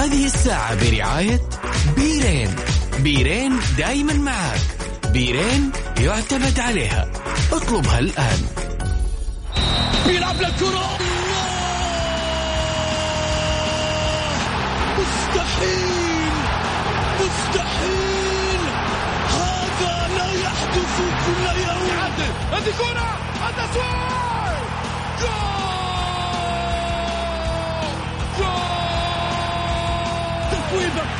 هذه الساعة برعاية بيرين. بيرين دايما معك. بيرين يعتمد عليها. اطلبها الآن. بيلعب للكرة مستحيل. مستحيل. هذا لا يحدث كل يوم. هذه كرة. التسويق جول.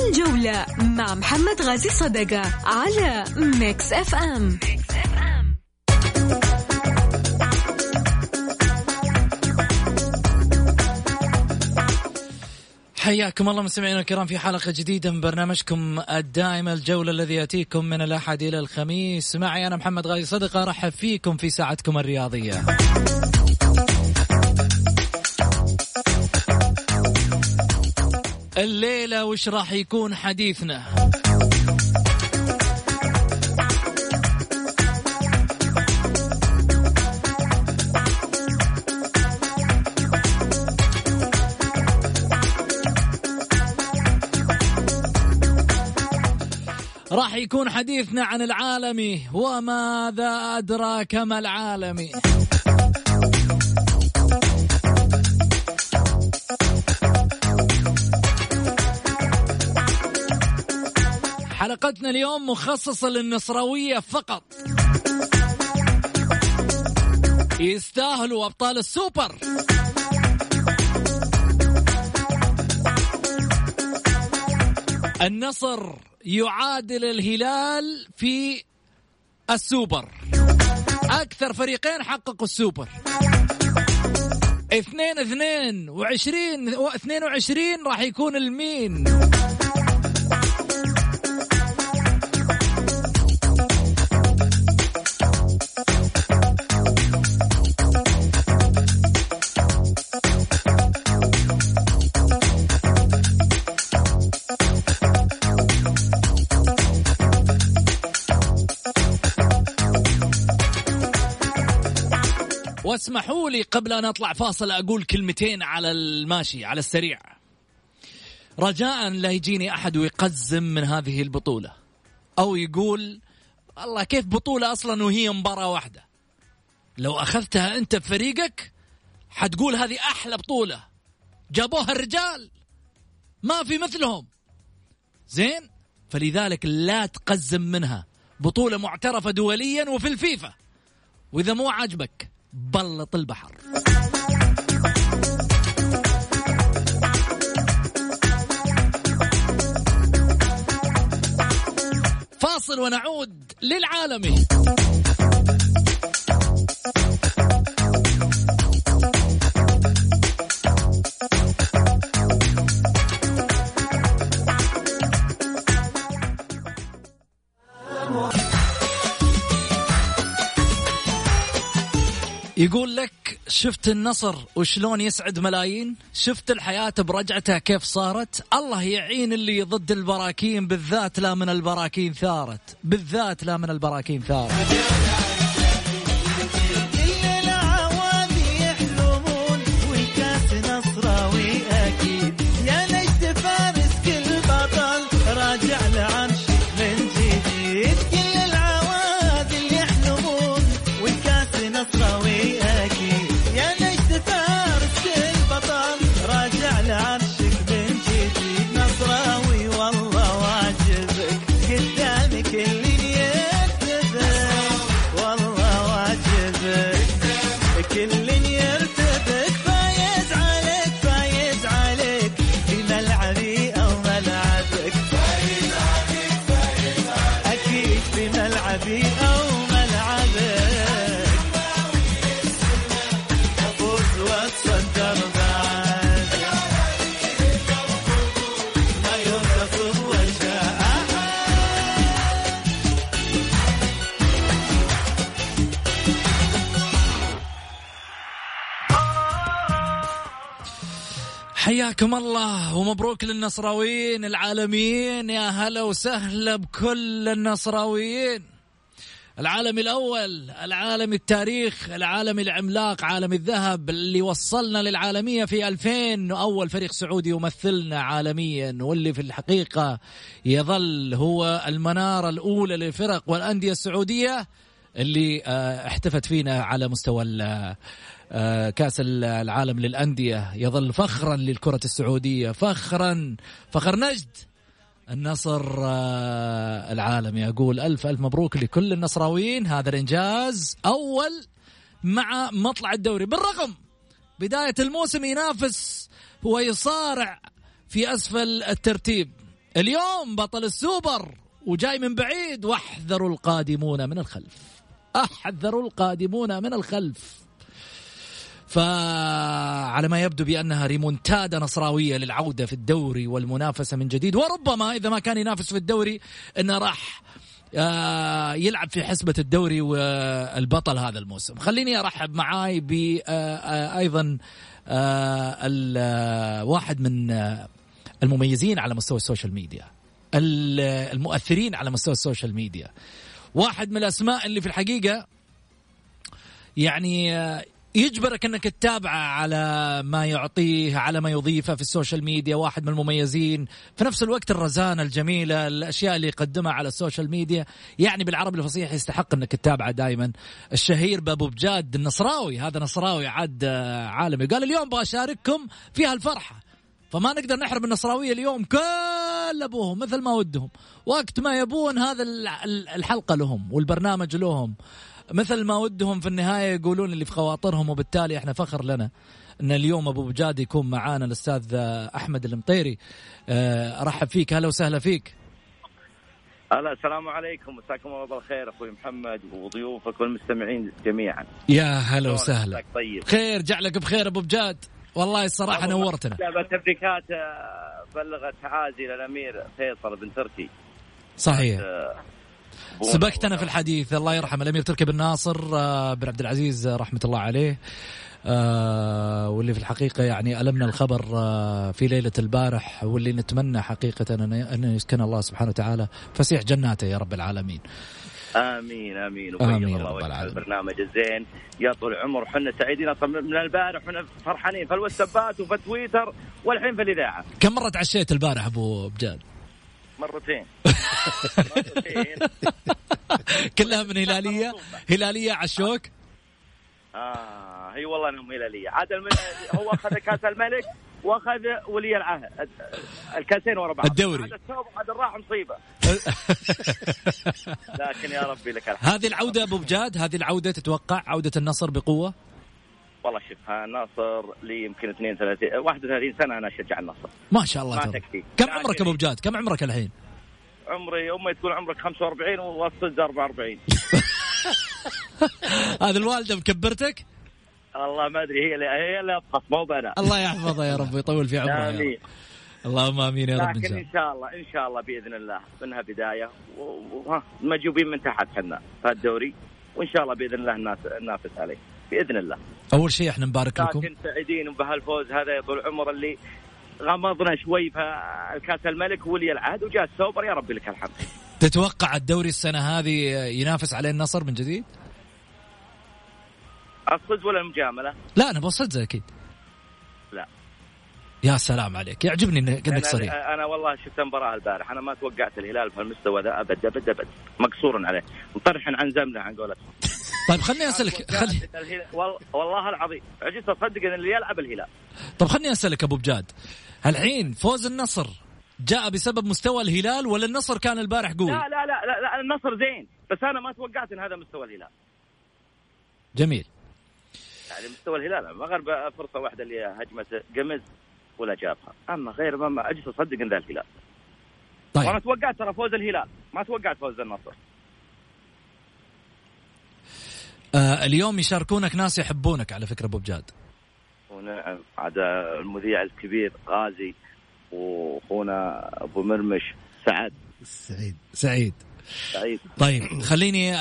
الجولة مع محمد غازي صدقة على Mix FM حياكم الله مستمعينا الكرام في حلقة جديدة من برنامجكم الدائم الجولة الذي يأتيكم من الأحد إلى الخميس. معي أنا محمد غازي صدقة أرحب فيكم في ساعتكم الرياضية. الليلة وش راح يكون حديثنا؟ راح يكون حديثنا عن العالمي وماذا أدراك ما العالمي؟ حلقتنا اليوم مخصصة للنصراوية فقط. يستاهلوا أبطال السوبر. النصر يعادل الهلال في السوبر. أكثر فريقين حققوا السوبر. اثنين اثنين وعشرين واثنين وعشرين راح يكون المين. واسمحوا لي قبل أن أطلع فاصل أقول كلمتين على الماشي على السريع. رجاء لا يجيني أحد ويقزم من هذه البطولة أو يقول والله كيف بطولة أصلا وهي مباراة واحدة؟ لو أخذتها أنت بفريقك حتقول هذه أحلى بطولة. جابوها الرجال ما في مثلهم. زين؟ فلذلك لا تقزم منها. بطولة معترفة دوليا وفي الفيفا. وإذا مو عاجبك بلط البحر. فاصل ونعود للعالمي. يقول لك شفت النصر وشلون يسعد ملايين؟ شفت الحياة برجعتها كيف صارت؟ الله يعين اللي ضد البراكين بالذات لا من البراكين ثارت. بالذات لا من البراكين ثارت. حياكم الله ومبروك للنصراويين العالميين. يا هلا وسهلا بكل النصراويين. العالم الأول العالم التاريخ العالم العملاق عالم الذهب اللي وصلنا للعالمية في 2000 أول فريق سعودي يمثلنا عالميا واللي في الحقيقة يظل هو المنارة الأولى للفرق والأندية السعودية اللي آه، احتفت فينا على مستوى كأس العالم للأندية يظل فخرا للكرة السعودية فخرا فخر نجد النصر آه، العالمي. أقول ألف ألف مبروك لكل النصراويين. هذا الإنجاز أول مع مطلع الدوري. بالرغم بداية الموسم ينافس ويصارع في أسفل الترتيب. اليوم بطل السوبر وجاي من بعيد. واحذروا القادمون من الخلف. أحذروا القادمون من الخلف. فعلى ما يبدو بأنها ريمونتادا نصراوية للعودة في الدوري والمنافسة من جديد. وربما إذا ما كان ينافس في الدوري إنه راح آه، يلعب في حسبة الدوري والبطل هذا الموسم. خليني أرحب معاي ب آه، أيضا آه، واحد من المميزين على مستوى السوشيال ميديا. المؤثرين على مستوى ال social media. واحد من الأسماء اللي في الحقيقة يعني يجبرك انك تتابعه على ما يعطيه على ما يضيفه في ال social media واحد من المميزين. في نفس الوقت الرزانة الجميلة الأشياء اللي يقدمها على ال social media يعني بالعربي الفصيح يستحق انك تتابعه دائما الشهير بابو بجاد النصراوي هذا نصراوي عاد عالمي. قال اليوم أبغى اشارككم في هالفرحة. فما نقدر نحرم النصراوية اليوم كل أبوهم مثل ما ودهم. وقت ما يبون هذا الحلقة لهم والبرنامج لهم. مثل ما ودهم في النهاية يقولون اللي في خواطرهم وبالتالي إحنا فخر لنا إن اليوم أبو بجاد يكون معانا الأستاذ أحمد المطيري. آه، أرحب فيك. هلا وسهلا فيك. هلا السلام عليكم. مساكم الله بالخير أخوي محمد وضيوفك والمستمعين جميعا. يا هلا وسهلا. طيب؟ خير جعلك بخير أبو بجاد. والله الصراحة نورتنا. تبريكات آه، بلغت تعازي للأمير فيصل بن تركي. صحيح. سبقتنا في الحديث. الله يرحمه. الأمير تركي بن ناصر آه، بن عبد العزيز آه، رحمة الله عليه. آه واللي في الحقيقة يعني ألمنا الخبر آه في ليلة البارح واللي نتمنى حقيقة ان يسكن الله سبحانه وتعالى. فسيح جناته يا رب العالمين. آمين آمين. آمين الله رب العالمين. البرنامج الزين. يا طول العمر وحنا سعيدين. أصلا من البارح وحنا فرحانين. في الواتسابات وفي تويتر والحين في الإذاعة. كم مرة تعشيت البارح أبو بجاد؟ مرتين. كلها من هلالية؟ هلالية عشوك آه هي والله إنهم هلالية. عاد الم... هو أخذ كأس الملك وأخذ ولي العهد الكاسين ورا بعض. الدوري. هذا الثوب هذا راح مصيبة. لكن يا ربي لك الحمد. هذه العودة أبو بجاد هذه العودة تتوقع عودة النصر بقوة؟ والله شوف النصر لي يمكن 32 31 سنة أنا أشجع النصر ما شاء الله ما تكفي. كم عمرك أبو بجاد؟ كم عمرك الحين؟ عمري أمي تقول عمرك 45 والصدق 44 هذا الوالدة مكبرتك؟ الله ما أدري هي اللي هي اللي افحص مو أنا الله يحفظها يا رب ويطول في عمرها آمين. اللهم آمين يا رب لكن إن شاء الله إن شاء الله بإذن الله منها بداية وها مجوبين من تحت إحنا في الدوري وإن شاء الله بإذن الله الناس ننافس عليه. بإذن الله. أول شيء إحنا نبارك لكم. لكن سعيدين بهالفوز هذا يا طول العمر اللي غمضنا شوي في الكاس الملك ولي العهد وجاء السوبر. يا ربي لك الحمد. تتوقع الدوري السنة هذه ينافس عليه النصر من جديد؟ الصدق ولا المجاملة؟ لا أنا بالصدق أكيد. لا. يا سلام عليك. يعجبني إنك صريح. أنا والله شفت المباراة البارح أنا ما توقعت الهلال في المستوى ذا. أبد أبد أبد. مقصور عليه. مطرح عن زمنه عن قولتهم. طيب خليني أسألك خلي والله العظيم عجزت أصدق إن اللي يلعب الهلال طيب خليني أسألك أبو بجاد الحين فوز النصر جاء بسبب مستوى الهلال ولا النصر كان البارح قوي؟ لا لا لا, لا, لا النصر زين بس أنا ما توقعت إن هذا مستوى الهلال. جميل. يعني مستوى الهلال ما غير فرصة واحدة اللي هجمة قمز ولا جابها، أما غير ما عجزت أصدق إن ذا الهلال. طيب وأنا توقعت ترى فوز الهلال، ما توقعت فوز النصر. آه اليوم يشاركونك ناس يحبونك على فكرة أبو بجاد. ونعم عاد المذيع الكبير غازي وأخونا أبو مرمش سعد. سعيد. سعيد. سعيد. طيب خليني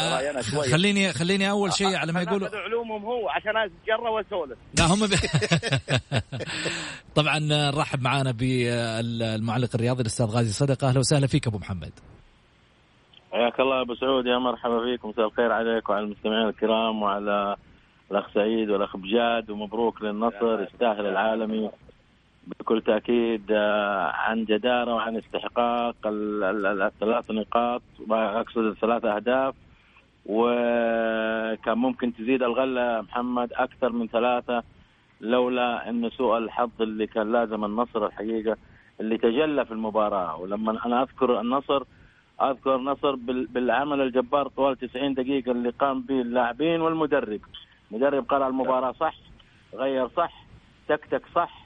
شوي. خليني خليني أول شيء على ما يقولوا علومهم هو عشان اتجرى وأسولف. لا هم ب... طبعا نرحب معانا بالمعلق الرياضي الأستاذ غازي صدقه أهلا وسهلا فيك أبو محمد. حياك الله أبو سعود يا مرحبا فيكم مساء الخير عليك وعلى المستمعين الكرام وعلى الأخ سعيد والأخ بجاد ومبروك للنصر يستاهل العالمي. بكل تأكيد آه، عن جدارة وعن استحقاق ال- ال- ال- الثلاث نقاط أقصد الثلاث أهداف. وكان ممكن تزيد الغلة محمد أكثر من ثلاثة لولا إن سوء الحظ اللي كان لازم النصر الحقيقة اللي تجلى في المباراة. ولما أنا أذكر النصر أذكر نصر بال- بالعمل الجبار طوال 90 دقيقة اللي قام به اللاعبين والمدرب. مدرب قرأ المباراة صح غير صح تكتك صح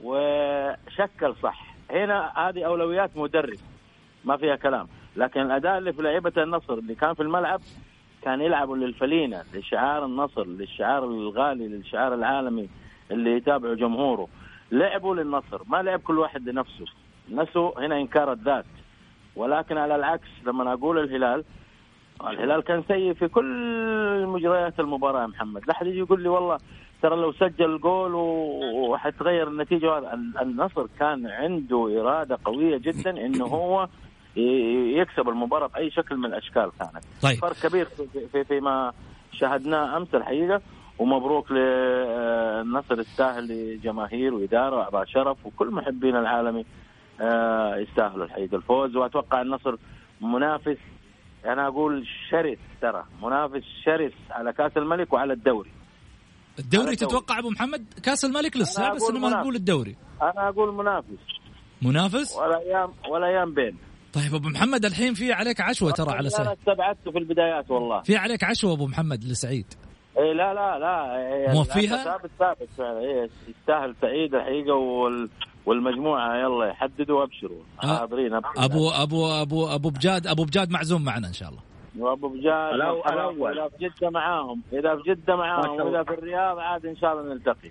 وشكل صح. هنا هذه أولويات مدرب ما فيها كلام. لكن الأداء اللي في لعيبة النصر اللي كان في الملعب كان يلعبوا للفلينة لشعار النصر للشعار الغالي للشعار العالمي اللي يتابعه جمهوره. لعبوا للنصر ما لعب كل واحد لنفسه. نسوا هنا إنكار الذات. ولكن على العكس لما أقول الهلال الهلال كان سيء في كل مجريات المباراة يا محمد. لا حد يجي يقول لي والله ترى لو سجل جول وحتغير النتيجة النصر كان عنده إرادة قوية جدا إنه هو يكسب المباراة بأي شكل من الأشكال كانت. طيب. فرق كبير في, في, فيما شاهدناه أمس الحقيقة. ومبروك للنصر يستاهل لجماهير وإدارة واعضاء شرف وكل محبين العالمي. آه، يستاهلوا الحقيقة الفوز. وأتوقع النصر منافس أنا أقول شرس ترى منافس شرس على كأس الملك وعلى الدوري. الدوري. تتوقع أبو محمد كأس الملك لسه؟ بس انما منافس. نقول الدوري. أنا أقول منافس. منافس؟ ولا أيام ولا أيام بين. طيب أبو محمد الحين في عليك عشوة ترى على أنا سعيد. استبعدته في البدايات والله. في عليك عشوة أبو محمد لسعيد. اي لا لا لا. إيه، موفيها؟ ثابت ثابت فعلا. إيه، يستاهل سعيد الحقيقة وال والمجموعة يلا يحددوا وابشروا آه. حاضرين أبشر. أبو أبو أبو أبو بجاد أبو بجاد معزوم معنا إن شاء الله وأبو بجاد. الأول. إذا في جدة معاهم إذا في جدة معاهم. وإذا في الرياض عاد إن شاء الله نلتقي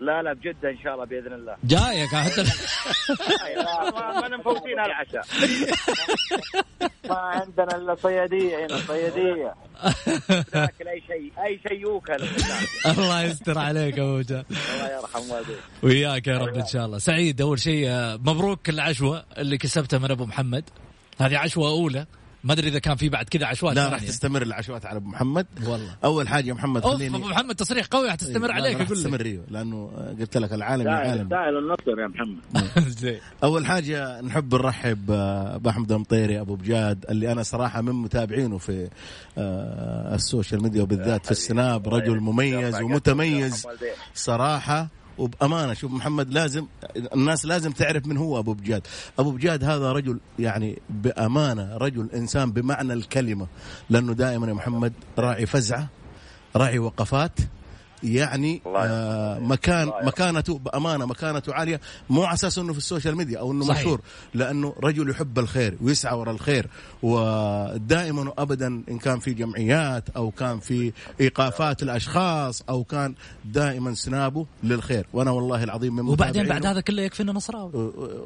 لا لا بجدة إن شاء الله بإذن الله. جايك حتى ما مفوتين العشاء. ما عندنا إلا صيادية هنا صيادية. لكن أي شيء أي شيء يوكل. الله يستر عليك أبو بجاد الله يرحم والديك. وياك يا رب إن شاء الله. سعيد أول شيء مبروك العشوة اللي كسبتها من أبو محمد. هذه عشوة أولى. ما أدري إذا كان في بعد كذا عشوات لا راح. تستمر العشوات على أبو محمد. والله. أول حاجة يا محمد خليني أبو محمد تصريح قوي حتستمر لا، عليك راح أقول تستمر إيوه لأنه قلت لك العالم عالم. يستاهل النصر يا محمد. زين. أول حاجة نحب نرحب آه، باحمد المطيري أبو بجاد اللي أنا صراحة من متابعينه في آه، ال social media وبالذات في ال Snap رجل مميز ومتميز صراحة. وبأمانة شوف محمد لازم الناس لازم تعرف من هو أبو بجاد. أبو بجاد هذا رجل يعني بأمانة رجل إنسان بمعنى الكلمة لأنه دائما يا محمد راعي فزعة راعي وقفات يعني آه مكان مكانته بأمانة مكانته عالية مو على أساس إنه في ال social media أو إنه صحيح. مشهور لأنه رجل يحب الخير ويسعى وراء الخير ودائما وابدا إن كان في جمعيات أو كان في إيقافات الأشخاص أو كان دائما سنابه للخير. وأنا والله العظيم من وبعدين. بعد هذا كله يكفي إنه نصراوي.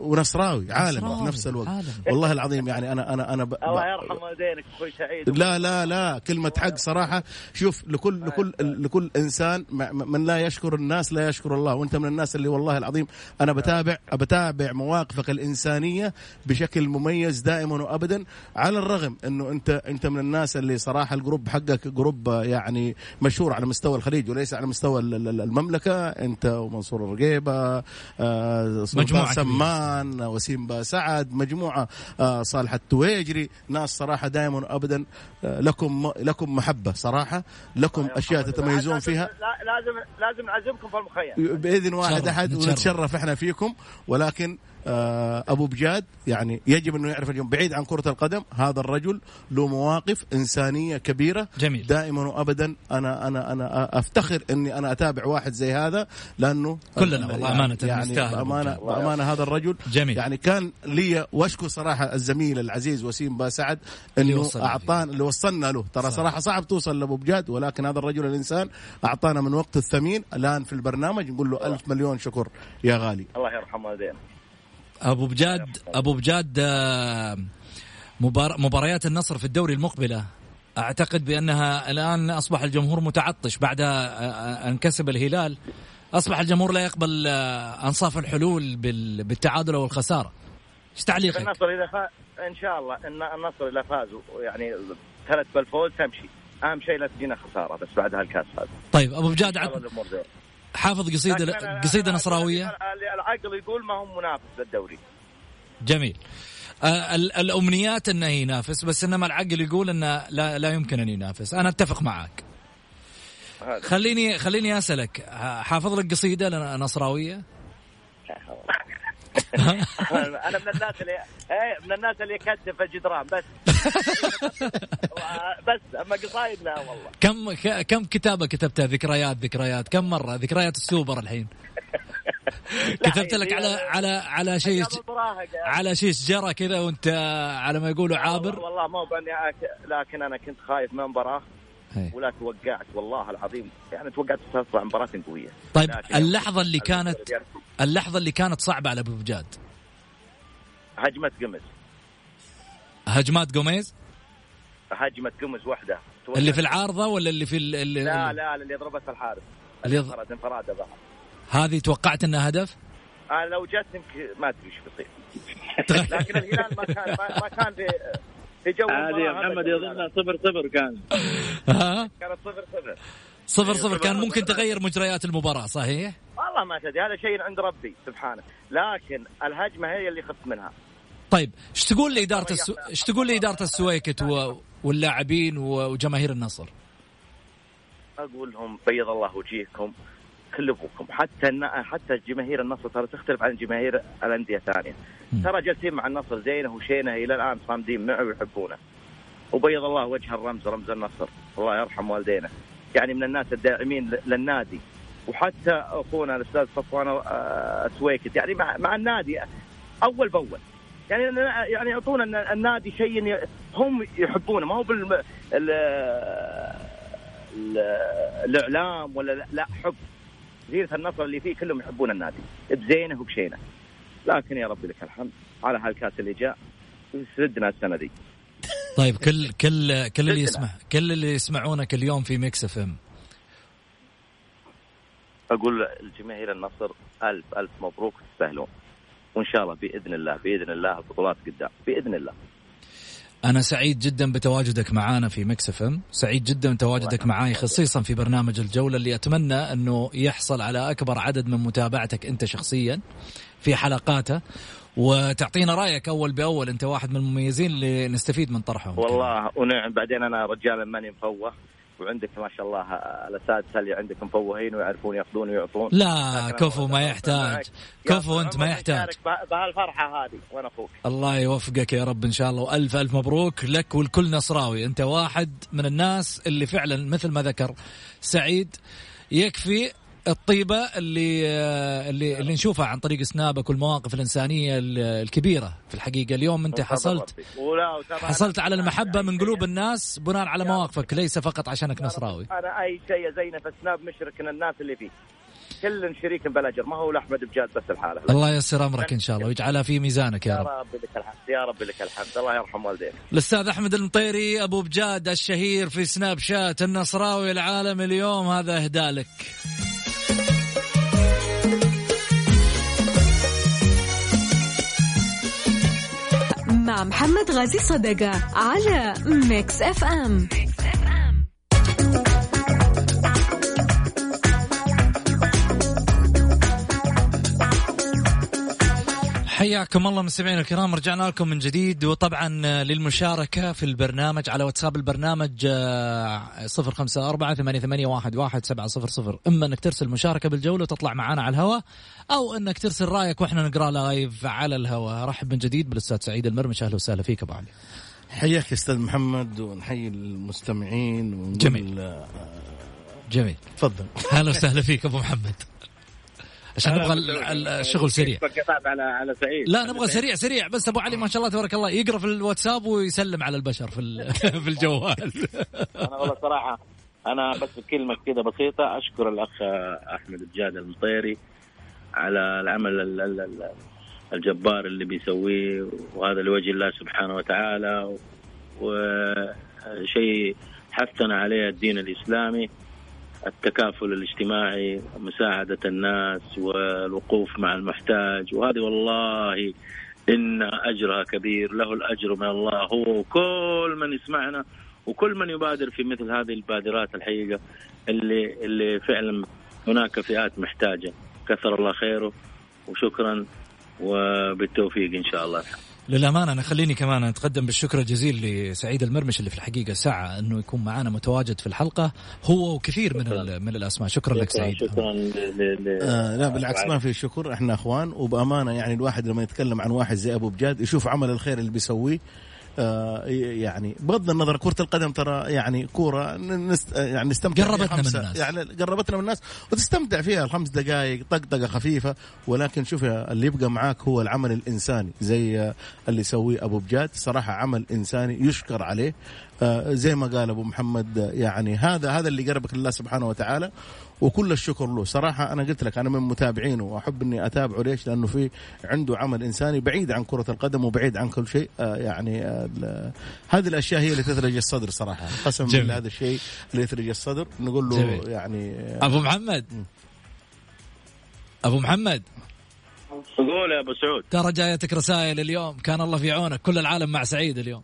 ونصراوي عالم في نفس الوقت. عالم. والله العظيم يعني أنا أنا أنا ب... الله يرحم والدينك أخوي سعيد. لا لا لا كلمة حق صراحة. شوف لكل لكل لكل إنسان من لا يشكر الناس لا يشكر الله. وأنت من الناس اللي والله العظيم أنا بتابع بتابع مواقفك الإنسانية بشكل مميز دائما وأبدا على الرغم أنه أنت أنت من الناس اللي صراحة ال group حقك group يعني مشهور على مستوى الخليج وليس على مستوى ال- ال- المملكة. أنت ومنصور الرقيبة آه، كبيرة. سمان وسيم با سعد مجموعة آه، صالح التويجري. ناس صراحة دائما أبدا آه، لكم لكم محبة صراحة لكم أشياء تتميزون فيها. لا- لازم لازم نعزمكم في المخيم بإذن واحد أحد نتشرف. ونتشرف إحنا فيكم ولكن أبو بجاد يعني يجب أنه يعرف اليوم بعيد عن كرة القدم هذا الرجل له مواقف إنسانية كبيرة جميل. دائما وابدا أنا أنا أنا أفتخر إني أنا أتابع واحد زي هذا لأنه كلنا والله أمانة يعني نستاهل أبو بأمانة بجاد. بأمانة هذا الرجل جميل. يعني كان لي واشكر صراحة الزميل العزيز وسيم با سعد اللي انه أعطانا اللي وصلنا له ترى. صراحة صعب توصل لأبو بجاد ولكن هذا الرجل الإنسان أعطانا من وقته الثمين الآن في البرنامج نقول له ألف مليون شكر يا غالي الله يرحم والدينا أبو بجاد أبو بجاد آه، مباريات النصر في الدوري المقبلة. أعتقد بأنها الآن أصبح الجمهور متعطش بعد أن كسب الهلال. أصبح الجمهور لا يقبل أنصاف الحلول بالتعادل أو الخسارة. إيش تعليقك؟ النصر إذا فاز إن شاء الله إن النصر إذا فازوا يعني ثلاث بالفوز تمشي. أهم شيء لا تجينا خسارة بس بعد هالكاس هذا. طيب أبو بجاد حافظ قصيده قصيدة نصراوية. العقل يقول ما هو منافس للدوري جميل. آه الأمنيات إنه ينافس بس إنما العقل يقول إنه لا لا يمكن أن ينافس. أنا أتفق معك خليني خليني أسألك حافظ لك قصيدة نصراوية؟ أنا من الناس اللي إيه من الناس اللي يكتب في الجدران بس. بس أما قصايد لا والله. كم كم كتابة كتبتها؟ ذكريات ذكريات. كم مرة؟ ذكريات السوبر الحين. كتبت لك على على على شيء على شيء جرى كذا وانت على ما يقولوا عابر؟ والله ما بأني لكن أنا كنت خايف من مباراه ولا توقعت والله العظيم. يعني توقعت تطلع مباراة قوية. طيب اللحظة اللي كانت اللحظة اللي كانت صعبة على أبو بجاد هجمة قمز هجمات قميز هجمة قمز واحدة اللي في العارضة ولا اللي في اللي لا لا اللي ضربت الحارس. اللي ضربت انفراده بها هذه توقعت إنها هدف؟ أنا لو جت يمكن ما أدري إيش بيصير. لكن الهلال ما كان ما كان جو هذه يا محمد يظن صفر صفر كان. كانت صفر صفر. صفر صفر. كان ممكن تغير مجريات المباراة صحيح؟ والله ما تدري هذا شيء عند ربي سبحانه. لكن الهجمة هي اللي خفت منها. طيب إيش تقول لإدارة السو... إيش تقول لإدارة السويكت و... واللاعبين وجماهير النصر؟ أقول لهم بيض الله وجيهكم. كل ابوكم حتى حتى جماهير النصر ترى تختلف عن جماهير الأندية الثانية. ترى جالسين مع النصر زينه وشينه إلى الآن صامدين معه ويحبونه. وبيض الله وجه الرمز رمز النصر. الله يرحم والدينا. يعني من الناس الداعمين للنادي. وحتى أخونا الأستاذ صفوان آه، سويكت يعني مع, مع النادي أول بأول. يعني يعني يعطونا النادي شيء هم يحبونه. ما هو بال الإعلام ولا لا حب. جزيره النصر اللي فيه كلهم يحبون النادي. بزينة وبشينة. لكن يا ربي لك الحمد. على هالكاس اللي جاء سدنا السنة دي. طيب كل كل كل اللي يسمع كل اللي يسمعونك اليوم في Mix FM. أقول الجماهير النصر الف ألف مبروك تستاهلون. وإن شاء الله بإذن الله بإذن الله البطولات قدام. بإذن الله. أنا سعيد جدا بتواجدك معانا في Mix FM، سعيد جدا بتواجدك معاي خصيصا في برنامج الجولة اللي أتمنى أنه يحصل على أكبر عدد من متابعتك أنت شخصيا في حلقاته. وتعطينا رأيك أول بأول أنت واحد من المميزين اللي نستفيد من طرحهم. والله ونعم. بعدين أنا رجال ماني مفوه. وعندك ما شاء الله الاساتذه اللي عندك مفوهين ويعرفون يأخذون ويعطون. لا كفو ما يحتاج. كفو أنت ما يحتاج. بهالفرحة هذه وأنا أخوك الله يوفقك يا رب إن شاء الله وألف ألف مبروك لك ولكل نصراوي. أنت واحد من الناس اللي فعلا مثل ما ذكر سعيد يكفي الطيبة اللي اللي اللي نشوفها عن طريق سنابك والمواقف الإنسانية الكبيرة في الحقيقة. اليوم أنت حصلت حصلت على المحبة من قلوب الناس بناء على مواقفك ليس فقط عشانك نصراوي. أنا أي شيء زينة في سناب مشرك الناس اللي فيه. كل شريك بالاجر ما هو لأحمد بجاد بس الحالة. الله ييسر أمرك إن شاء الله ويجعلها في ميزانك يا رب يا رب. لك الحمد يا رب لك الحمد. الله يرحم والديك. الأستاذ أحمد المطيري أبو بجاد الشهير في سناب شات النصراوي العالم اليوم. هذا اهداء لك محمد غازي صدقة على Mix FM حياكم الله مستمعينا الكرام رجعنا لكم من جديد وطبعا للمشاركة في البرنامج على واتساب البرنامج آه، صفر خمسة أربعة ثمانية, واحد سبعة صفر صفر. إما أنك ترسل مشاركة بالجولة وتطلع معنا على الهواء أو أنك ترسل رأيك وإحنا نقرأ لايف على الهواء رحب من جديد بالأستاذ سعيد المرمش. أهلا وسهلا فيك أبو علي. حياك أستاذ محمد ونحيي المستمعين ونقول جميل. آه، جميل. تفضل. أهلا وسهلا فيك أبو محمد. عشان نبغى الشغل سريع. على على سعيد. لا نبغى سريع سريع. بس أبو علي ما شاء الله تبارك الله يقرأ في الواتساب ويسلم على البشر في في الجوال. أنا والله صراحة أنا بس كلمه كذا بسيطة أشكر الأخ أحمد الجاد المطيري على العمل الجبار اللي بيسويه وهذا لوجه الله سبحانه وتعالى وشيء حثنا عليه الدين الإسلامي التكافل الاجتماعي مساعدة الناس والوقوف مع المحتاج وهذه والله إن أجرها كبير له الأجر من الله. هو وكل من يسمعنا وكل من يبادر في مثل هذه البادرات الحقيقة اللي اللي فعلا هناك فئات محتاجة. كثر الله خيره وشكرا وبالتوفيق إن شاء الله. للأمانة أنا خليني كمان أتقدم بالشكر الجزيل لسعيد المرمش اللي في الحقيقة سعى إنه يكون معنا متواجد في الحلقة. هو وكثير من من الأسماء. شكرا, لك سعيد. شكرا ل... آه لا بالعكس ما في شكر. إحنا إخوان وبأمانة يعني الواحد لما يتكلم عن واحد زي أبو بجاد يشوف عمل الخير اللي بيسويه. يعني بغض النظر كرة القدم ترى يعني كورة نست يعني نستمتع قربتنا من الناس. يعني قربتنا من الناس وتستمتع فيها الخمس دقائق طقطقة خفيفة. ولكن شوف اللي يبقى معاك هو العمل الإنساني زي اللي يسويه أبو بجاد صراحة عمل إنساني يشكر عليه. آه زي ما قال أبو محمد يعني هذا هذا اللي قربك لله سبحانه وتعالى. وكل الشكر له. صراحة أنا قلت لك أنا من متابعينه وأحب أني أتابعه. ليش؟ لأنه في عنده عمل إنساني بعيد عن كرة القدم وبعيد عن كل شيء. آه يعني آه هذه الأشياء هي اللي تثلج الصدر صراحة. قسم بالله هذا الشيء اللي يثلج الصدر. نقول له جميل. يعني آه أبو محمد. أبو محمد. قول يا أبو سعود. ترى جايتك رسائل اليوم. كان الله في عونك. كل العالم مع سعيد اليوم.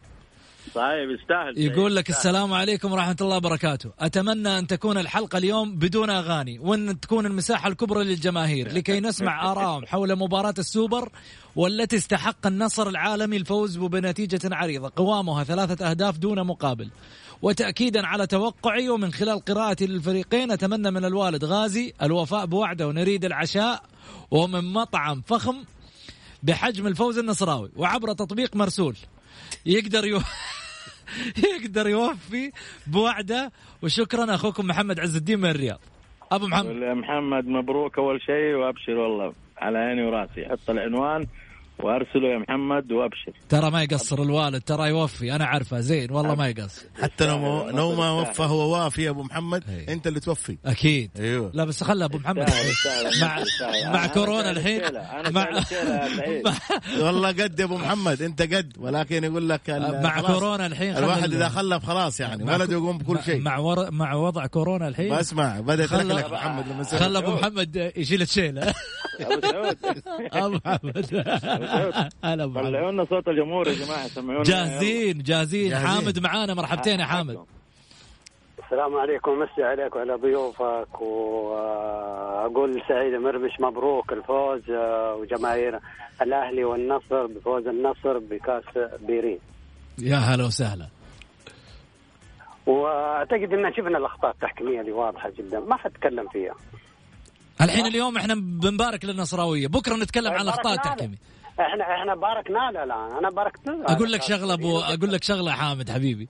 طيب يستاهل يقول لك السلام عليكم ورحمة الله وبركاته. أتمنى أن تكون الحلقة اليوم بدون أغاني وأن تكون المساحة الكبرى للجماهير لكي نسمع آرائهم حول مباراة السوبر والتي استحق النصر العالمي الفوز بنتيجة عريضة. قوامها ثلاثة أهداف دون مقابل. وتأكيدا على توقعي ومن خلال قراءتي للفريقين أتمنى من الوالد غازي الوفاء بوعده ونريد العشاء ومن مطعم فخم بحجم الفوز النصراوي. وعبر تطبيق مرسول. يقدر يو... يقدر يوفي بوعده. وشكرا أخوكم محمد عز الدين من الرياض. أبو محمد. محمد مبروك أول شيء وأبشر والله على عيني وراسي. حط العنوان. وأرسله يا محمد وأبشر. ترى ما يقصر الوالد ترى يوفي. أنا عارفه زين والله ما يقصر. حتى لو لو ما وفى هو وافي يا أبو محمد هي. أنت اللي توفي. أكيد. أيوه. لا بس خلى أبو محمد مع مع كورونا الحين. مع والله قد يا أبو محمد أنت قد. ولكن يقول لك مع كورونا الحين الواحد إذا خلف خلاص يعني ولده يقوم بكل شيء. مع ور... مع وضع كورونا الحين. اسمع بدا يترك ابو محمد لما خلى أبو محمد يشيل الشيلة. أبو محمد. هلا طلعوا لنا صوت الجمهور يا جماعة سمعونا. جاهزين جاهزين. حامد معانا مرحبتين يا حامد. السلام عليكم مسي عليك وعلى ضيوفك وأقول سعيد مرمش مبروك الفوز وجماهير الأهلي والنصر بفوز النصر بكأس بيرين يا هلا وسهلا. وأعتقد إن شفنا الأخطاء التحكيمية اللي واضحة جدا ما حتكلم فيها. الحين اليوم إحنا بنبارك للنصراوية بكرة نتكلم عن الأخطاء التحكيمية. إحنا إحنا باركنا له الان. أنا باركت له أقول لك شغلة ابو أقول لك شغلة. حامد حبيبي.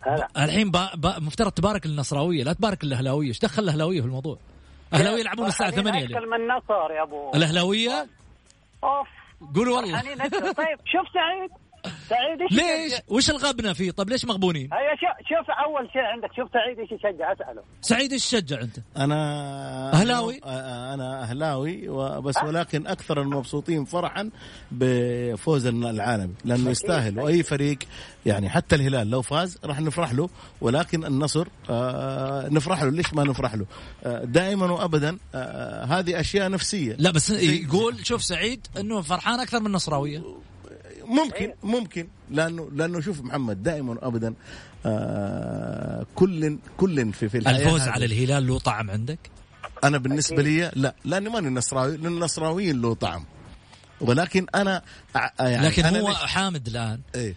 هلا. الحين با... با... مفترض تبارك للنصراويه لا تبارك للاهلاويه إيش دخل الأهلاوية في الموضوع؟ الأهلاوية يلعبون الساعة 8 اليوم. من النصر يا أبو. الأهلاوية؟ أوف. قولوا والله. طيب شوف سعيد. سعيد إيش ليش؟ وش الغبنه فيه؟ طيب ليش مغبونين؟ هيا شوف أول شيء عندك شوف سعيد إيش يشجع أسأله. سعيد إيش تشجع أنت؟ أنا أهلاوي؟ أنا أهلاوي بس ولكن أكثر المبسوطين فرحا بفوز العالمي لأنه يستاهل. وأي فريق يعني حتى الهلال لو فاز راح نفرح له ولكن النصر آه نفرح له. ليش ما نفرح له؟ آه دائما وابدا آه هذه أشياء نفسية. لا بس يقول شوف سعيد إنه فرحان أكثر من النصراوية. ممكن ممكن. لأنه لأنه شوف محمد دائما ابدا آه كل كل في في الحياة الفوز على الهلال له طعم عندك؟ أنا بالنسبة لي لا لأني ماني نصراوي لأن النصراويين له طعم. ولكن أنا يعني لكن أنا هو حامد الآن. إيه.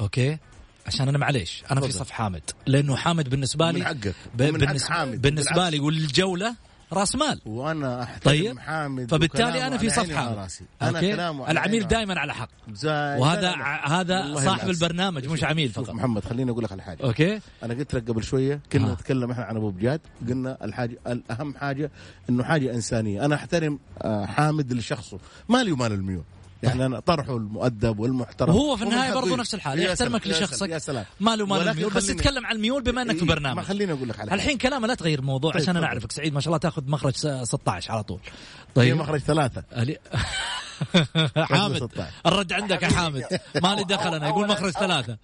أوكي؟ عشان أنا معليش أنا في صف حامد. لأنه حامد بالنسبة لي من حقك بالنسبة, حامد بالنسبة لي والجولة راس مال. وأنا أحترم طيب. حامد فبالتالي أنا في صف حامد رأسي. أنا كلامه العميل دائما على حق. وهذا لا. هذا صاحب البرنامج مش عميل فقط. محمد خليني أقول لك على حاجة أوكي؟ أنا قلت لك قبل شوية كنا آه. نتكلم إحنا عن أبو بجاد. قلنا الحاجة الأهم حاجة إنه حاجة إنسانية. أنا أحترم حامد لشخصه. مالي ومال الميول. يعني أنا طرحه المؤدب والمحترم. وهو في النهاية برضه نفس الحال يحترمك لشخصك. يا سلام. ماله مال الميول بس تتكلم عن الميول بما انك في برنامج ما خليني أقول لك على الحين كلامه لا تغير الموضوع طيب عشان أنا أعرفك. سعيد ما شاء الله تأخذ مخرج 16 على طول. طيب. مخرج ثلاثة. حامد 16. الرد عندك يا حامد. مالي دخل أنا يقول مخرج ثلاثة.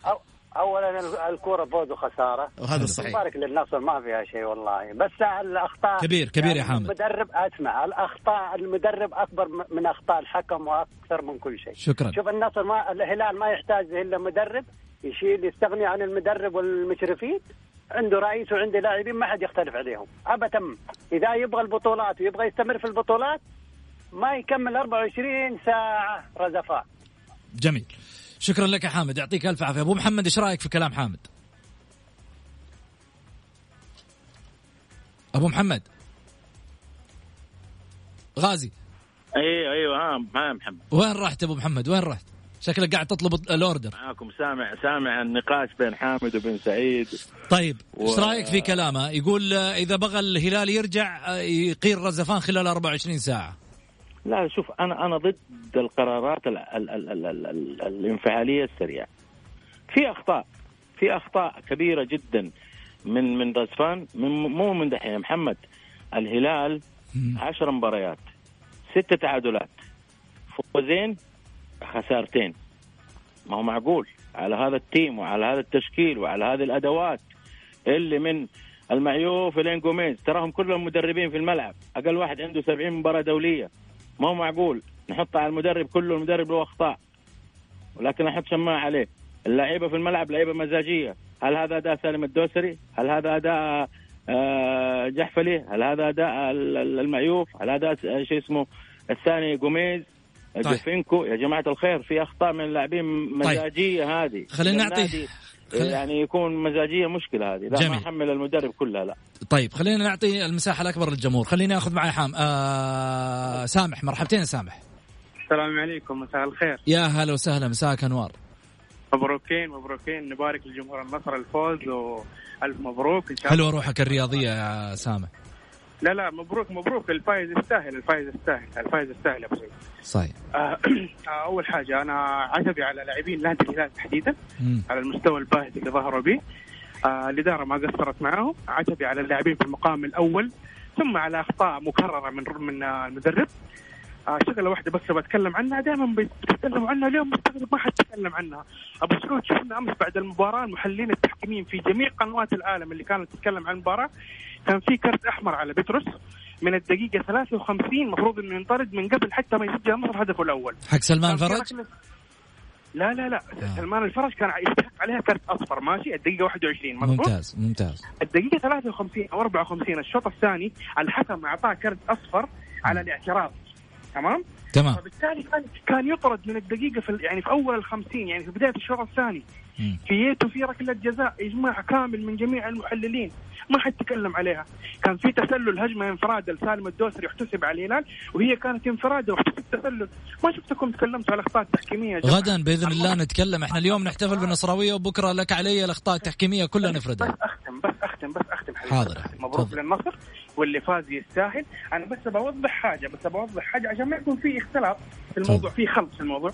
اولا ال- الكورة فوز وخسارة. وهذا صحيح مبارك للنصر ما فيها شيء والله. بس الأخطاء كبير- كبير يا حامد. المدرب أسمع الأخطاء المدرب أكبر من أخطاء الحكم وأكثر من كل شيء. شكرا. شوف النصر ما الهلال ما يحتاج إلا مدرب يشيل يستغني عن المدرب والمشرفين. عنده رئيس وعنده لاعبين ما حد يختلف عليهم. ابدا. إذا يبغى البطولات ويبغى يستمر في البطولات ما يكمل 24 ساعة رزفاء جميل. شكرا لك يا حامد. يعطيك ألف عافية. أبو محمد إيش رأيك في كلام حامد؟ أبو محمد. غازي. أيوه أيوه ها ها محمد. وين رحت أبو محمد؟ وين رحت؟ شكلك قاعد تطلب الأوردر. معاكم. سامع سامع النقاش بين حامد وبين سعيد. طيب و- إيش رأيك في كلامه؟ يقول إذا بغى الهلال يرجع آه، يقيل رزفان خلال 24 ساعة. لا شوف أنا أنا ضد القرارات ال ال ال ال ال ال الانفعالية السريعة. في أخطاء في أخطاء كبيرة جدا من من رزفان من مو من دحين محمد. الهلال عشر مباريات ستة تعادلات. فوزين خسارتين. ما هو معقول؟ على هذا التيم وعلى هذا التشكيل وعلى هذه الأدوات اللي من المعيوف إلين جوميز. تراهم كلهم مدربين في الملعب. أقل واحد عنده 70 مباراة دولية. ما هو معقول؟ نحط على المدرب كله المدرب له أخطاء. ولكن نحط شماعه عليه. اللعيبة في الملعب لعيبة مزاجية. هل هذا أداء سالم الدوسري؟ هل هذا أداء آه، جحفلي؟ هل هذا أداء ال- ال- المعيوف هل هذا شو اسمه؟ الثاني جوميز؟ طيب. جوفينكو؟ يا جماعة الخير في أخطاء من اللاعبين مزاجية هذه. خلينا نعطي- يعني يكون مزاجية مشكلة هذه. لا جميل. ما أحمل المدرب كلها لا. طيب خلينا نعطي المساحة الأكبر للجمهور. خليني أخذ معي حام آه سامح مرحبتين يا سامح. السلام عليكم مساء الخير. يا هلا وسهلا مساك أنوار. مبروكين مبروكين. نبارك لجمهور النصر الفوز وألف مبروك. إن شاء الله. حلوة روحك الرياضية يا سامح. لا لا مبروك مبروك. الفايز يستاهل الفايز يستاهل الفايز يستاهل يا ابو سعيد صحيح. آه، آه، أول حاجة أنا عجبي على لاعبين نادي الهلال تحديدا مم. على المستوى الباهت اللي ظهروا به. آه، الإدارة ما قصرت معاهم عجبي على اللاعبين في المقام الأول ثم على أخطاء مكررة من من المدرب. شغلة واحدة بس بتكلم عنها. دائما بيتكلموا عنها. اليوم مستغرب ما حد تكلم عنها. أبو سعود شفنا أمس بعد المباراة المحللين التحكيميين في جميع قنوات العالم اللي كانت تتكلم عن المباراة. كان في كرت أحمر على بتروس من الدقيقة 53 المفروض إنه ينطرد من قبل حتى ما يسجل النصر هدفه الأول. حق سلمان كان في فرج؟ ركلة- لا لا لا. سلمان الفرج كان يستحق عليها كرت أصفر. ماشي؟ الدقيقة 21 مضبوط ممتاز ممتاز. الدقيقة 53 أو 54 الشوط الثاني الحكم أعطاه كرت أصفر على الاعتراض. تمام تمام فبالتالي كان كان يطرد من الدقيقه في ال- يعني في أول ال 50 يعني في بداية الشوط الثاني مم. في ييتو في ركلة جزاء إجماع كامل من جميع المحللين ما حد تكلم عليها كان في تسلل هجمة انفراد لسالم الدوسري يحتسب على الهلال وهي كانت انفراد واحتسب تسلل ما شفتكم تكلمتوا على يا جماعة. غدا بإذن الله نتكلم إحنا اليوم نحتفل بالنصراوية وبكرة لك علي الأخطاء التحكيمية كلها نفردها بس أختم بس أختم بس أختم حبيبي. حاضر. مبروك. للنصر واللي فاز يستاهل. أنا بس بوضح حاجة بس بوضح حاجة عشان ما يكون في اختلاف في الموضوع في خلط في الموضوع.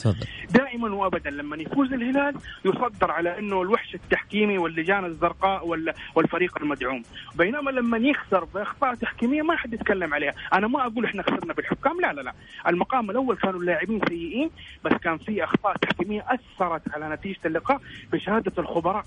دائما وابدا لما يفوز الهلال يصدر على إنه الوحش التحكيمي واللجان الزرقاء والفريق المدعوم. بينما لما يخسر بأخطاء تحكيمية ما حد يتكلم عليها. أنا ما أقول إحنا خسرنا بالحكام لا لا لا. المقام الأول كانوا اللاعبين سيئين بس كان في أخطاء تحكيمية أثرت على نتيجة اللقاء بشهادة الخبراء.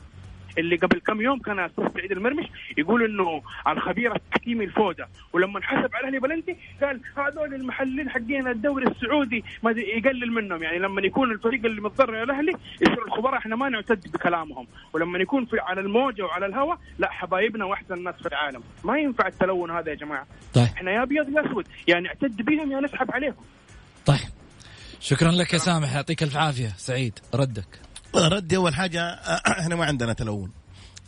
اللي قبل كم يوم كان أستاذ سعيد المرمش يقول إنه الخبير التحكيمي الفوده ولما انحسب على الاهلي بلنتي قال هذول المحللين حقين الدوري السعودي ما يقلل منهم يعني لما يكون الفريق اللي متضرر الاهلي يصير الخبراء إحنا ما نعتد بكلامهم ولما يكون في على الموجة وعلى الهواء لا حبايبنا وأحسن الناس في العالم. ما ينفع التلون هذا يا جماعة. طيب. إحنا يا أبيض يا أسود يعني اعتد بهم يا نسحب عليكم طيب. شكرا لك يا سامح يعطيك الف عافية. سعيد ردك. ردي أول حاجة إحنا ما عندنا تلون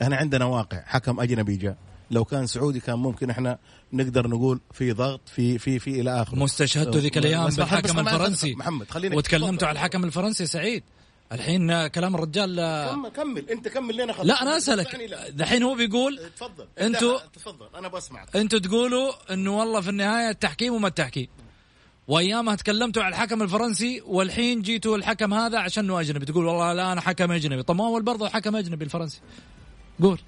إحنا عندنا واقع. حكم أجنبي جاء. لو كان سعودي كان ممكن إحنا نقدر نقول في ضغط في في في إلى آخره. مستشهدتوا ذيك الأيام بالحكم الفرنسي. محمد خلينا وتكلمتوا على الحكم الفرنسي سعيد. الحين كلام الرجال كمل كمل. أنت كمل لنا خلاص. لا أنا أسألك. اسمعني لا. دحين هو بيقول تفضل. أنتوا تفضل. أنا بسمعك. أنتوا تقولوا إنه والله في النهاية التحكيم وما التحكيم. وايامها تكلمتوا على الحكم الفرنسي والحين جيتوا الحكم هذا عشانه أجنبي. تقول والله لا أنا حكم أجنبي. طب ما هو برضه حكم أجنبي الفرنسي. قول.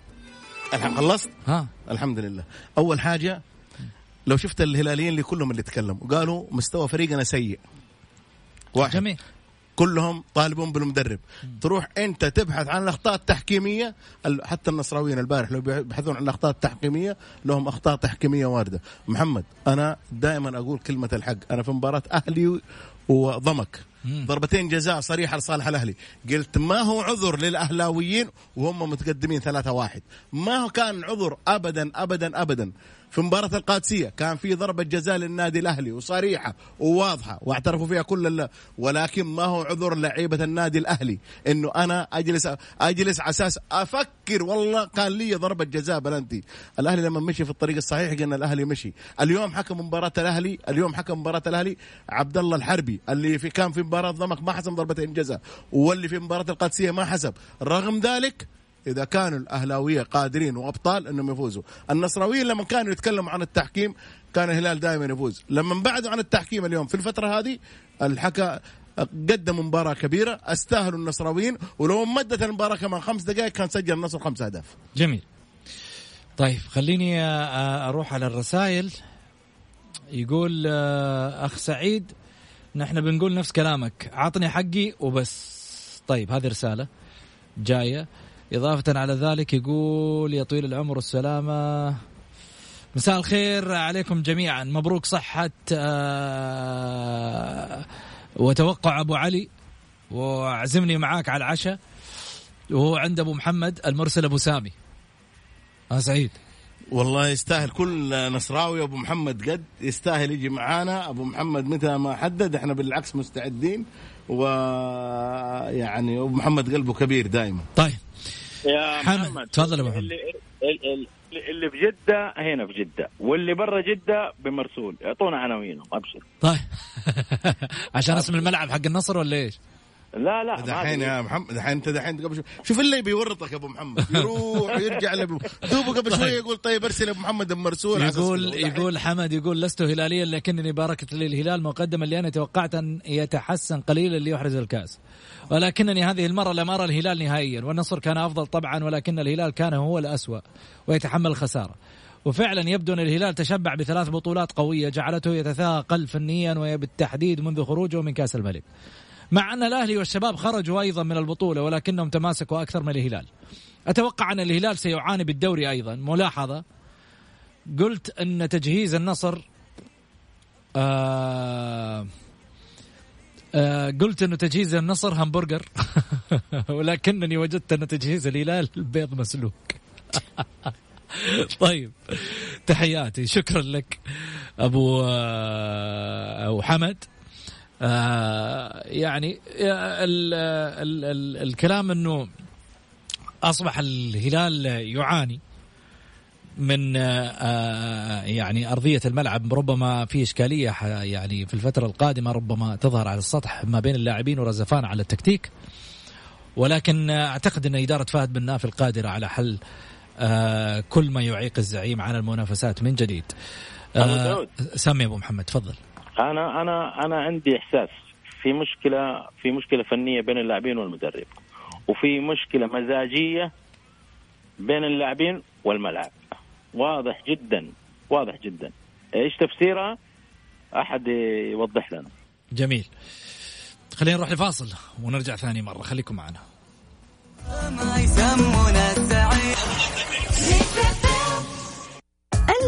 الحين خلصت؟ ها. الحمد لله. أول حاجة لو شفت الهلاليين اللي كلهم اللي تكلموا قالوا مستوى فريقنا سيء. واحد. جميل. كلهم طالبون بالمدرب. تروح أنت تبحث عن الأخطاء التحكيمية ال- حتى النصراويين البارح لو بيبحثون عن الأخطاء التحكيمية لهم أخطاء تحكيمية واردة. محمد أنا دائما أقول كلمة الحق. أنا في مباراة أهلي وضمك. ضربتين جزاء صريحة لصالح الأهلي. قلت ما هو عذر للأهلاويين وهم متقدمين 3 واحد. ما هو كان عذر ابدا ابدا ابدا. في مباراة القادسية. كان في ضربة جزاء للنادي الأهلي وصريحة وواضحة واعترفوا فيها كل الله ولكن ما هو عذر لعيبة النادي الأهلي إنه أنا أجلس أجلس على أساس أفكر. والله كان لي ضربة جزاء بلنتي. الأهلي لما مشي في الطريق الصحيح قلنا الأهلي مشي. اليوم حكم مباراة الأهلي اليوم حكم مباراة الأهلي عبد الله الحربي اللي في كان في مباراة ضمك ما حسب ضربتين جزاء واللي في مباراة القادسية ما حسب رغم ذلك إذا كانوا الأهلاوية قادرين وأبطال إنهم يفوزوا. النصراويين لما كانوا يتكلموا عن التحكيم كان الهلال دائما يفوز. لما بعدوا عن التحكيم اليوم في الفترة هذه الحكى قدموا مباراة كبيرة أستاهلوا النصراويين ولو مدت المباراة كمان خمس دقائق كان سجل النصر خمس أهداف. جميل. طيب خليني أروح على الرسائل. يقول أخ سعيد نحن بنقول نفس كلامك عطني حقي وبس. طيب هذه رسالة جاية. إضافة على ذلك يقول يا طويل العمر والسلامه مساء الخير عليكم جميعا. مبروك صحة آه، وتوقع أبو علي. وأعزمني معاك على العشاء. وهو عند أبو محمد المرسل أبو سامي. آه سعيد. والله يستاهل. كل نصراوي أبو محمد قد يستاهل يجي معانا. أبو محمد متى ما حدد إحنا بالعكس مستعدين. ويعني أبو محمد قلبه كبير دائما طيب. يا حمد، محمد تفضل يا محمد. اللي, اللي, اللي في جدة هنا في جدة واللي برا جدة بمرسول اعطونا عناوينهم أبشر طيب عشان اسم الملعب حق النصر ولا إيش؟ لا لا دحين. يا محمد دحين أنت دحين قبل شوي. شوف اللي بيورطك يا أبو محمد. يروح ويرجع لابو دوبه قبل شوي يقول طيب أرسل أبو محمد مرسول على أساس يقول. يقول حمد يقول لست هلاليا لكنني باركت لي الهلال مقدما لأني توقعت أن يتحسن قليلا ليحرز الكاس. ولكنني هذه المرة لم ارى الهلال نهائيا. والنصر كان أفضل طبعا ولكن الهلال كان هو الأسوأ ويتحمل الخساره وفعلا يبدو أن الهلال تشبع بثلاث بطولات قوية جعلته يتثاقل فنيا وبالتحديد منذ خروجه من كأس الملك. مع أن الأهلي والشباب خرجوا أيضا من البطولة ولكنهم تماسكوا أكثر من الهلال. أتوقع أن الهلال سيعاني بالدوري أيضا. ملاحظة. قلت أن تجهيز النصر آه آه قلت انه تجهيز النصر همبرجر. ولكنني وجدت أن تجهيز الهلال بيض مسلوق. طيب تحياتي. شكرا لك أبو آه أبو حمد. يعني ال ال ال الكلام إنه أصبح الهلال يعاني من آه، يعني أرضية الملعب ربما في إشكالية يعني في الفترة القادمة ربما تظهر على السطح ما بين اللاعبين ورزفان على التكتيك. ولكن آه، أعتقد إن إدارة فهد بن ناف القادرة على حل آه، كل ما يعيق الزعيم عن المنافسات من جديد. سمي أبو محمد تفضل. أنا أنا أنا عندي إحساس في مشكلة في مشكلة فنية بين اللاعبين والمدرب وفي مشكلة مزاجية بين اللاعبين والملعب. واضح جدا واضح جدا. إيش تفسيرها؟ أحد يوضح لنا. جميل. خلينا نروح لفاصل ونرجع ثاني مرة. خليكم معنا.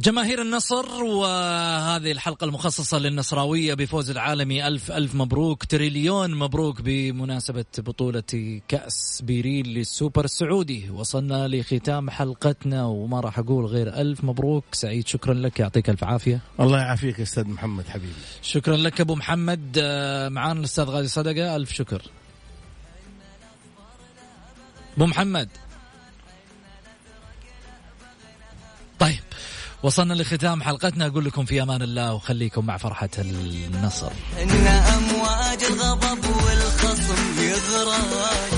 جماهير النصر وهذه الحلقة المخصصة للنصراوية بفوز العالمي ألف ألف مبروك تريليون مبروك بمناسبة بطولة كأس بيريل للسوبر السعودي. وصلنا لختام حلقتنا وما راح أقول غير ألف مبروك. سعيد شكرا لك يعطيك ألف عافية. الله يعافيك يا أستاذ محمد حبيبي. شكرا لك أبو محمد. آه، معانا الأستاذ غازي صدقة ألف شكر. أبو محمد. طيب وصلنا لختام حلقتنا. أقول لكم في أمان الله وخليكم مع فرحة النصر. إن أمواج الغضب والخصم يغرق